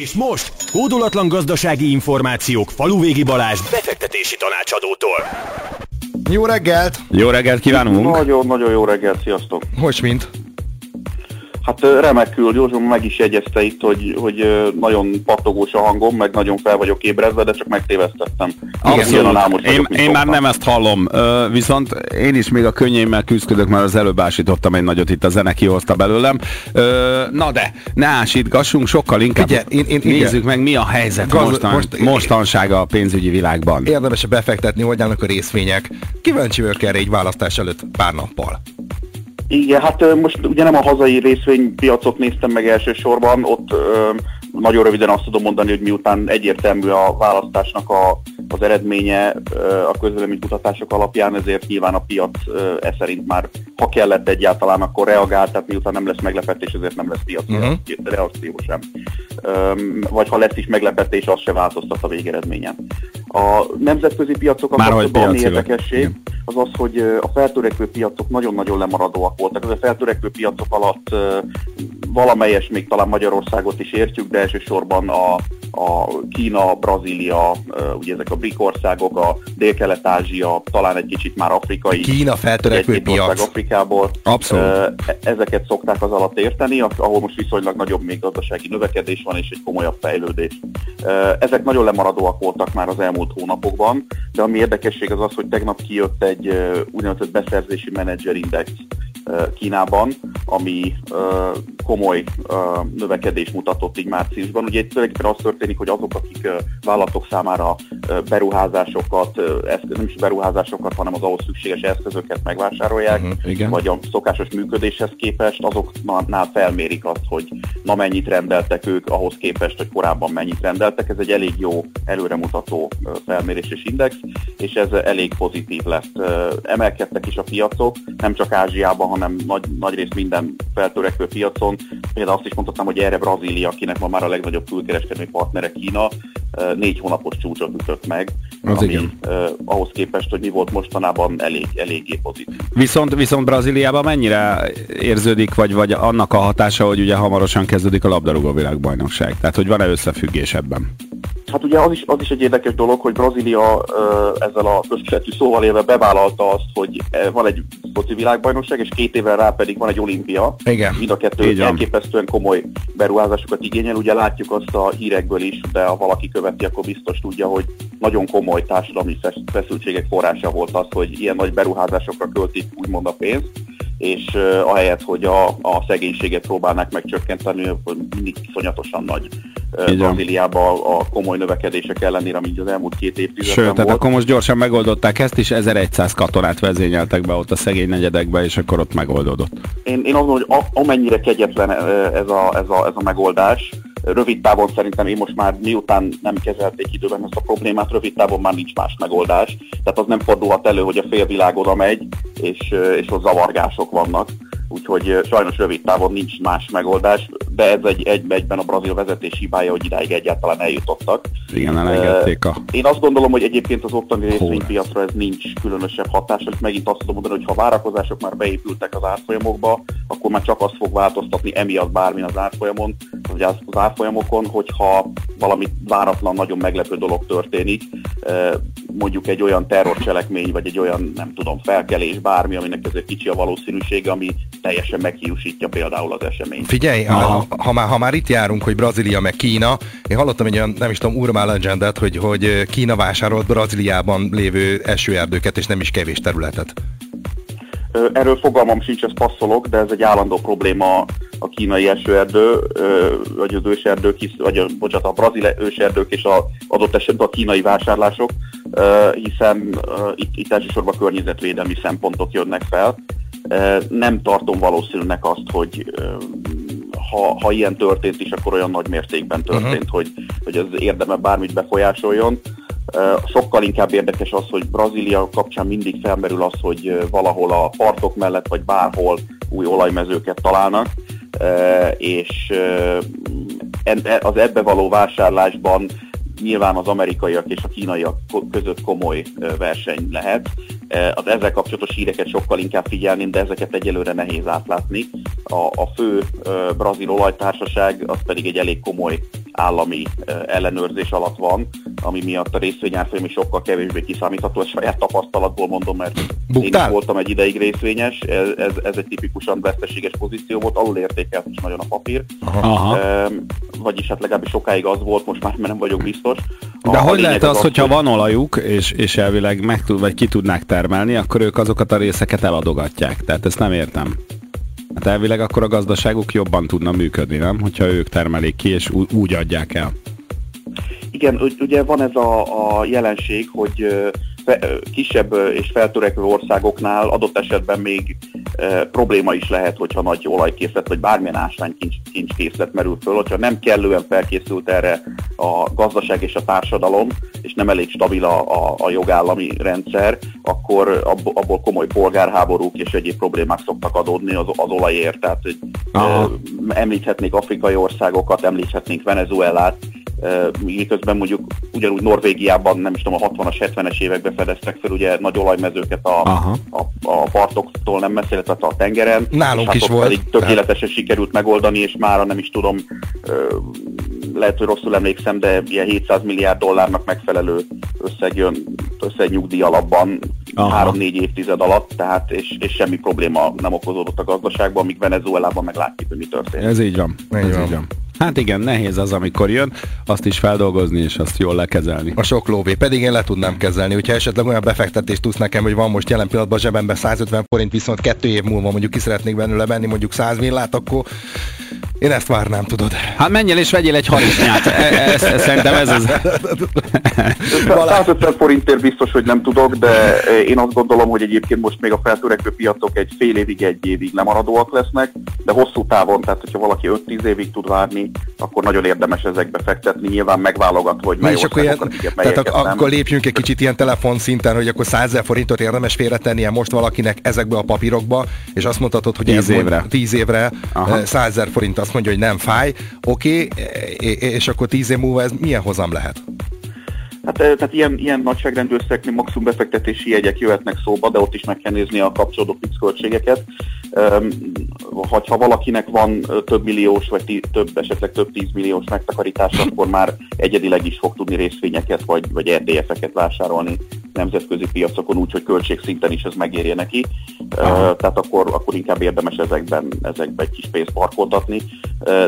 És most kódolatlan gazdasági információk Faluvégi Balázs befektetési tanácsadótól. Jó reggelt! Jó reggelt kívánunk! Nagyon-nagyon jó reggelt, sziasztok! Hogy mint? Hát remekül, Józsó meg is jegyezte itt, hogy, hogy nagyon pattogós a hangom, meg nagyon fel vagyok ébredve, de csak megtévesztettem. Abszolút. Én, én már nem ezt hallom, viszont én is még a könnyémmel küzdök, mert az előbb ásítottam egy nagyot, itt a zene kihozta belőlem. Na de, ne ásítgassunk, sokkal inkább Ugye, én, én, nézzük igen. meg, mi a helyzet Gaz, mostan, most, mostansága a pénzügyi világban. Érdemes befektetni, hogy állnak a részvények. Kíváncsi vagyok erre egy választás előtt pár nappal. Igen, hát most ugye nem a hazai részvénypiacot néztem meg elsősorban, ott nagyon röviden azt tudom mondani, hogy miután egyértelmű a választásnak a, az eredménye a közvéleménykutatások alapján, ezért nyilván a piac e szerint már, ha kellett egyáltalán, akkor reagált, tehát miután nem lesz meglepetés, ezért nem lesz piac uh-huh. reakció sem. Vagy ha lesz is meglepetés, az se változtat a végeredményen. A nemzetközi piacok Már ami érdekesség, az az, hogy a feltörekvő piacok nagyon-nagyon lemaradóak voltak. Az a feltörekvő piacok alatt valamelyes még talán Magyarországot is értjük, de elsősorban a, a Kína, Brazília, ugye ezek a BRIC országok, a Dél-Kelet-Ázsia, talán egy kicsit már afrikai. Kína feltörekvő piac. Afrikából. Abszolút. E, ezeket szokták az alatt érteni, ahol most viszonylag nagyobb még gazdasági növekedés van és egy komolyabb fejlődés. Ezek nagyon lemaradóak voltak már az elmúlt hónapokban, de ami érdekesség az az, hogy tegnap kijött egy úgynevezett beszerzési menedzserindex Kínában, ami komoly növekedés mutatott így márciusban. Ugye itt tulajdonképpen az történik, hogy azok, akik vállalatok számára beruházásokat, nem is beruházásokat, hanem az ahhoz szükséges eszközöket megvásárolják, uh-huh, vagy a szokásos működéshez képest, azoknál felmérik azt, hogy na mennyit rendeltek ők ahhoz képest, hogy korábban mennyit rendeltek. Ez egy elég jó előremutató felmérés és index, és ez elég pozitív lesz. Emelkedtek is a piacok, nem csak Ázsiában, hanem nagy, nagy rész minden feltörekvő piacon. Például azt is mondhatnám, hogy erre Brazília, akinek ma már a legnagyobb külkereskedelmi partnere Kína, négy hónapos csúcsot ütött meg, az ami igen. Ahhoz képest, hogy mi volt mostanában elég, eléggé pozitív. Viszont, viszont Brazíliában mennyire érződik, vagy, vagy annak a hatása, hogy ugye hamarosan kezdődik a labdarúgó világbajnokság? Tehát, hogy van-e összefüggés ebben? Hát ugye az is, az is egy érdekes dolog, hogy Brazília ezzel a közkeletű szóval élve bevállalta azt, hogy van egy foci világbajnokság, és két évvel rá pedig van egy olimpia. Igen. Mind a kettő Igen. elképesztően komoly beruházásokat igényel. Ugye látjuk azt a hírekből is, de ha valaki követi, akkor biztos tudja, hogy nagyon komoly társadalmi feszültségek forrása volt az, hogy ilyen nagy beruházásokra költik úgymond a pénzt és uh, ahelyett, hogy a, a szegénységet próbálnák megcsökkenteni, mindig iszonyatosan nagy uh, Brazíliában a komoly növekedések ellenére, mint az elmúlt két évtizedben Sőt, volt. tehát akkor most gyorsan megoldották ezt, és 1100 katonát vezényeltek be ott a szegény negyedekbe, és akkor ott megoldódott. Én, én azt mondom, hogy a, amennyire kegyetlen ez a, ez, a, ez a megoldás, rövid távon szerintem én most már miután nem kezelték időben ezt a problémát, rövid távon már nincs más megoldás. Tehát az nem fordulhat elő, hogy a félvilág oda megy, és, és ott zavargások vannak úgyhogy sajnos rövid távon nincs más megoldás, de ez egy egyben a brazil vezetés hibája, hogy idáig egyáltalán eljutottak. Igen, elengedték a... Én azt gondolom, hogy egyébként az ottani részvénypiacra ez nincs különösebb hatás, és megint azt tudom mondani, hogy ha várakozások már beépültek az árfolyamokba, akkor már csak azt fog változtatni emiatt bármi az árfolyamon, vagy az árfolyamokon, hogyha valami váratlan, nagyon meglepő dolog történik, mondjuk egy olyan terrorcselekmény, vagy egy olyan, nem tudom, felkelés, bármi, aminek ez egy kicsi a valószínűsége, ami teljesen meghiúsítja például az eseményt. Figyelj, ha, ha, már, ha már itt járunk, hogy Brazília meg Kína, én hallottam egy olyan, nem is tudom, urban legendet, hogy, hogy Kína vásárolt Brazíliában lévő esőerdőket, és nem is kevés területet. Erről fogalmam sincs, ezt passzolok, de ez egy állandó probléma a kínai esőerdő, vagy az őserdők, vagy a, bocsánat, a brazil őserdők és a adott esetben a kínai vásárlások, hiszen itt, itt elsősorban környezetvédelmi szempontok jönnek fel. Nem tartom valószínűnek azt, hogy ha, ha ilyen történt is, akkor olyan nagy mértékben történt, uh-huh. hogy, hogy ez érdeme bármit befolyásoljon. Sokkal inkább érdekes az, hogy Brazília kapcsán mindig felmerül az, hogy valahol a partok mellett, vagy bárhol új olajmezőket találnak, és e, az ebbe való vásárlásban nyilván az amerikaiak és a kínaiak között komoly verseny lehet. Az ezzel kapcsolatos híreket sokkal inkább figyelni, de ezeket egyelőre nehéz átlátni. A, a fő brazil olajtársaság az pedig egy elég komoly állami ellenőrzés alatt van, ami miatt a részvényárfolyam is sokkal kevésbé kiszámítható, a saját tapasztalatból mondom, mert Buktál? én is voltam egy ideig részvényes, ez, ez, ez egy tipikusan veszteséges pozíció volt, alul értékelt is nagyon a papír. Aha. E, vagyis hát legalábbis sokáig az volt, most már nem vagyok biztos. De a, hogy lehet az, az, hogyha hogy... van olajuk, és, és elvileg meg tud, vagy ki tudnák termelni, akkor ők azokat a részeket eladogatják. Tehát ezt nem értem. Hát elvileg akkor a gazdaságuk jobban tudna működni, nem? Hogyha ők termelik ki, és úgy adják el. Igen, ugye van ez a, a jelenség, hogy kisebb és feltörekvő országoknál adott esetben még probléma is lehet, hogyha nagy olajkészlet vagy bármilyen ásvány kincs, kincskészlet merül föl, hogyha nem kellően felkészült erre a gazdaság és a társadalom, és nem elég stabil a, a, a jogállami rendszer, akkor abból, komoly polgárháborúk és egyéb problémák szoktak adódni az, az olajért. Tehát hogy, e, említhetnék afrikai országokat, említhetnénk Venezuelát, miközben mondjuk ugyanúgy Norvégiában, nem is tudom, a 60-as, 70-es években fedeztek fel ugye nagy olajmezőket a, a, a partoktól nem messze, tehát a tengeren. Nálunk is volt. Pedig tökéletesen tehát... sikerült megoldani, és már nem is tudom, lehet, hogy rosszul emlékszem, de ilyen 700 milliárd dollárnak megfelelő összeg jön összeg nyugdíj alapban 3-4 évtized alatt, tehát és, és semmi probléma nem okozódott a gazdaságban, míg Venezuelában meg látjuk, hogy mi történt. Ez így van. Ez így van. Hát igen, nehéz az, amikor jön, azt is feldolgozni, és azt jól lekezelni. A sok lóvé, pedig én le tudnám kezelni. Hogyha esetleg olyan befektetést tudsz nekem, hogy van most jelen pillanatban zsebemben 150 forint, viszont kettő év múlva mondjuk ki szeretnék belőle venni mondjuk 100 villát, akkor én ezt várnám, tudod. Hát menjél és vegyél egy harisnyát. E, e, szerintem ez az. 150 forintért biztos, hogy nem tudok, de én azt gondolom, hogy egyébként most még a feltörekvő piacok egy fél évig, egy évig lemaradóak lesznek, de hosszú távon, tehát hogyha valaki 5-10 évig tud várni, akkor nagyon érdemes ezekbe fektetni, nyilván megválogatva, hogy mely és akkor, ilyen, tehát ak- akkor lépjünk egy kicsit ilyen telefonszinten, hogy akkor 100 forintot érdemes félretennie most valakinek ezekbe a papírokba, és azt mondhatod, hogy 10 évre. 10 évre 100 forint, azt mondja, hogy nem fáj, oké, okay, és akkor 10 év múlva ez milyen hozam lehet? Hát tehát ilyen, ilyen nagyságrendű összeg, maximum befektetési jegyek jöhetnek szóba, de ott is meg kell nézni a kapcsolódó fix költségeket. Ha valakinek van több milliós, vagy tí, több, esetleg több tízmilliós megtakarítás, akkor már egyedileg is fog tudni részvényeket, vagy, vagy RDF-eket vásárolni nemzetközi piacokon úgy, hogy költségszinten is ez megérje neki. Aha. Tehát akkor, akkor inkább érdemes ezekben, ezekben egy kis pénzt parkoltatni.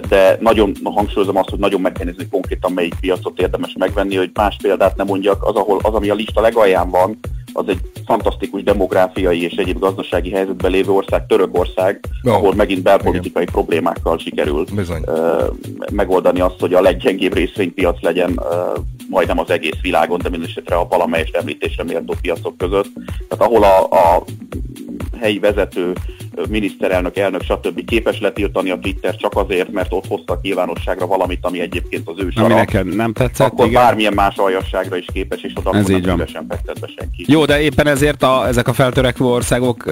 De nagyon hangsúlyozom azt, hogy nagyon meg kell nézni konkrétan melyik piacot érdemes megvenni, hogy más példát nem mondjak, az, ahol, az ami a lista legalján van, az egy fantasztikus demográfiai és egyéb gazdasági helyzetben lévő ország, Törökország, oh. ahol megint belpolitikai Igen. problémákkal sikerült uh, megoldani azt, hogy a leggyengébb részvénypiac legyen uh, majdnem az egész világon, de mindesetre a valamelyest említésre méltó piacok között. Tehát ahol a, a helyi vezető miniszterelnök, elnök, stb. képes letiltani a Twitter csak azért, mert ott hoztak nyilvánosságra valamit, ami egyébként az ő sara. Ami nekem nem tetszett, Akkor igen. bármilyen más aljasságra is képes, és oda Ez így van. fektet be senki. Jó, de éppen ezért a, ezek a feltörekvő országok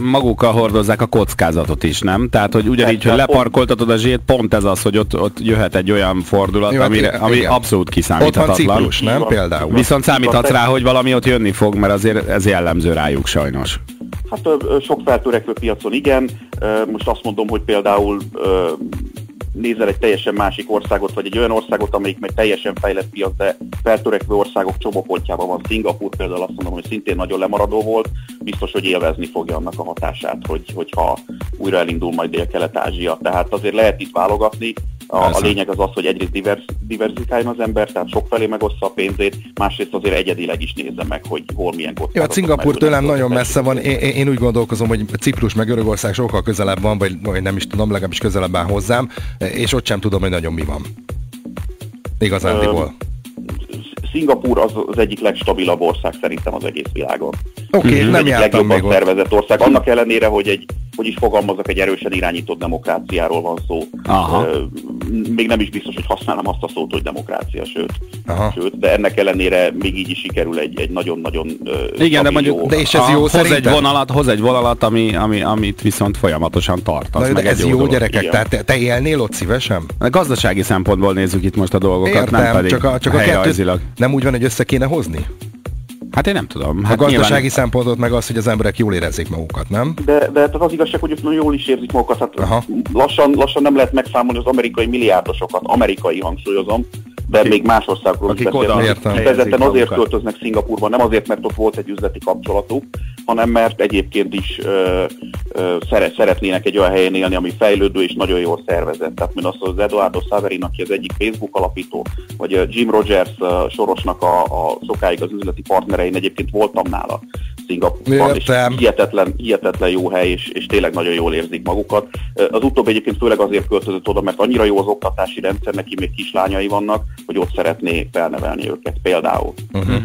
magukkal hordozzák a kockázatot is, nem? Tehát, hogy ugyanígy, hogy leparkoltatod a zsét, pont ez az, hogy ott, ott jöhet egy olyan fordulat, Jó, hát amire, ami igen. abszolút kiszámíthatatlan. Ott van Ciprus, nem? Például. Viszont számíthatsz rá, hogy valami ott jönni fog, mert azért ez jellemző rájuk sajnos. Hát sok feltörekvő piacon igen. Most azt mondom, hogy például nézel egy teljesen másik országot, vagy egy olyan országot, amelyik meg teljesen fejlett piac, de feltörekvő országok csomapontjában van. Szingapur például azt mondom, hogy szintén nagyon lemaradó volt, biztos, hogy élvezni fogja annak a hatását, hogy, hogyha újra elindul majd Dél-Kelet-Ázsia. Tehát azért lehet itt válogatni, a, a lényeg az az, hogy egyrészt divers, diversifikáljon az ember, tehát sok felé megoszta a pénzét, másrészt azért egyedileg is nézze meg, hogy hol milyen kockázatok. Ja, Szingapur tőlem nagyon messze van. Én, én, úgy gondolkozom, hogy Ciprus meg Görögország sokkal közelebb van, vagy, vagy nem is tudom, legalábbis közelebb áll hozzám, és ott sem tudom, hogy nagyon mi van. Igazándiból. Szingapúr az, az egyik legstabilabb ország szerintem az egész világon. Oké, okay, mm-hmm. nem jártam még szervezett ország. Annak ellenére, hogy egy hogy is fogalmazok, egy erősen irányított demokráciáról van szó. Aha. Még nem is biztos, hogy használom azt a szót, hogy demokrácia, sőt, Aha. sőt de ennek ellenére még így is sikerül egy, egy nagyon-nagyon Igen, de mondjuk, jó, de és ez jó hoz egy vonalat, hoz egy vonalat, ami, ami, amit viszont folyamatosan tart. Na, de ez jó, jó gyerekek, Igen. tehát te, te élnél ott szívesen? A gazdasági szempontból nézzük itt most a dolgokat, Értem, nem pedig csak a, csak a kettőt nem úgy van, hogy össze kéne hozni? Hát én nem tudom. Hát a gazdasági nyilván... szempontot meg az, hogy az emberek jól érezzék magukat, nem? De, de tehát az igazság, hogy nagyon jól is érzik magukat. Hát lassan, lassan nem lehet megszámolni az amerikai milliárdosokat, amerikai hangsúlyozom, de még más országokról is beszélünk. Vezetten azért költöznek Szingapurba, nem azért, mert ott volt egy üzleti kapcsolatuk, hanem mert egyébként is ö, ö, szeret, szeretnének egy olyan helyen élni, ami fejlődő és nagyon jól szervezett. Tehát mint azt az Eduardo Saverin, aki az egyik Facebook alapító, vagy Jim Rogers Sorosnak a, a sokáig az üzleti partnerein, egyébként voltam nála Szingapurban, és hihetetlen, hihetetlen jó hely, és, és tényleg nagyon jól érzik magukat. Az utóbbi egyébként főleg azért költözött oda, mert annyira jó az oktatási rendszer, neki még kislányai vannak, hogy ott szeretné felnevelni őket például. Uh-huh.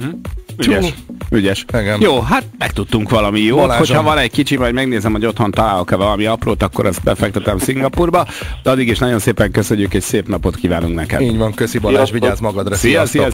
Ügyes. Ügyes. Igen. Jó, hát megtudtunk valami jót. Balázsom. Hogyha van egy kicsi, vagy megnézem, hogy otthon találok-e valami aprót, akkor ezt befektetem Szingapurba. De addig is nagyon szépen köszönjük, és szép napot kívánunk neked. Így van, köszi Balázs, vigyázz magadra. Szia, szia.